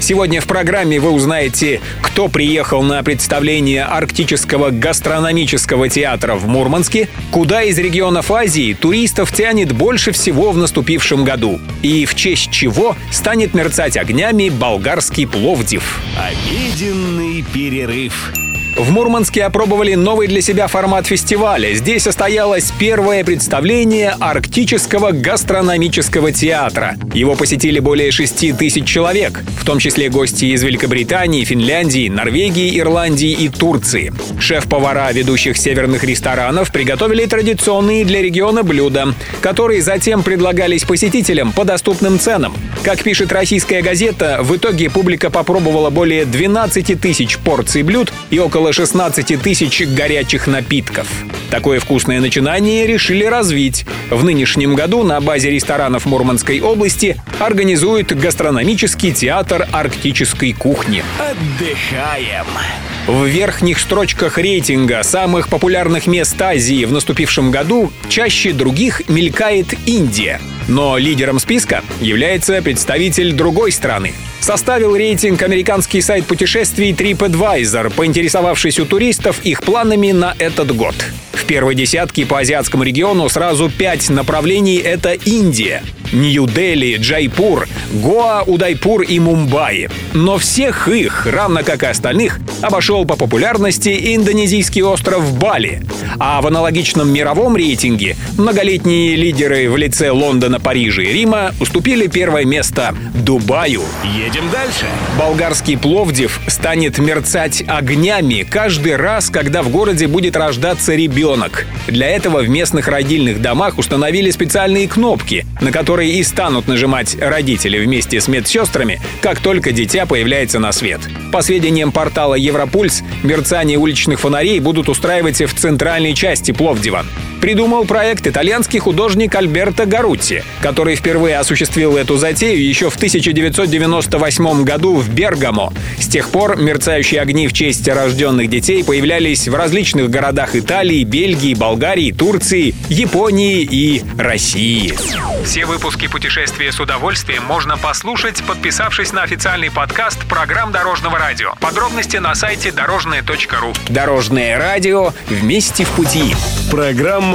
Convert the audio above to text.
Сегодня в программе вы узнаете, кто приехал на представление Арктического гастрономического театра в Мурманске, куда из регионов Азии туристов тянет больше всего в наступившем году, и в честь чего станет мерцать огнями болгарский Пловдив. Обеденный перерыв. В Мурманске опробовали новый для себя формат фестиваля. Здесь состоялось первое представление Арктического гастрономического театра. Его посетили более 6 тысяч человек, в том числе гости из Великобритании, Финляндии, Норвегии, Ирландии и Турции. Шеф-повара ведущих северных ресторанов приготовили традиционные для региона блюда, которые затем предлагались посетителям по доступным ценам. Как пишет российская газета, в итоге публика попробовала более 12 тысяч порций блюд и около около 16 тысяч горячих напитков. Такое вкусное начинание решили развить. В нынешнем году на базе ресторанов Мурманской области организует гастрономический театр арктической кухни. Отдыхаем. В верхних строчках рейтинга самых популярных мест Азии в наступившем году чаще других мелькает Индия. Но лидером списка является представитель другой страны. Составил рейтинг американский сайт путешествий TripAdvisor, поинтересовавшись у туристов их планами на этот год. В первой десятке по азиатскому региону сразу пять направлений — это Индия, Нью-Дели, Джайпур, Гоа, Удайпур и Мумбаи. Но всех их, равно как и остальных, обошел по популярности индонезийский остров Бали. А в аналогичном мировом рейтинге многолетние лидеры в лице Лондона, Парижа и Рима уступили первое место Дубаю. Едем дальше. Болгарский Пловдив станет мерцать огнями каждый раз, когда в городе будет рождаться ребенок. Для этого в местных родильных домах установили специальные кнопки, на которые и станут нажимать родители вместе с медсестрами, как только дитя появляется на свет. По сведениям портала Европульс, мерцание уличных фонарей будут устраивать в центральной части Пловдива. Придумал проект итальянский художник Альберто Гарутти, который впервые осуществил эту затею еще в 1998 году в Бергамо. С тех пор мерцающие огни в честь рожденных детей появлялись в различных городах Италии, Бельгии, Болгарии, Турции, Японии и России. Все выпуски «Путешествия с удовольствием» можно послушать, подписавшись на официальный подкаст программ Дорожного радио. Подробности на сайте дорожное.ру. Дорожное радио вместе в пути.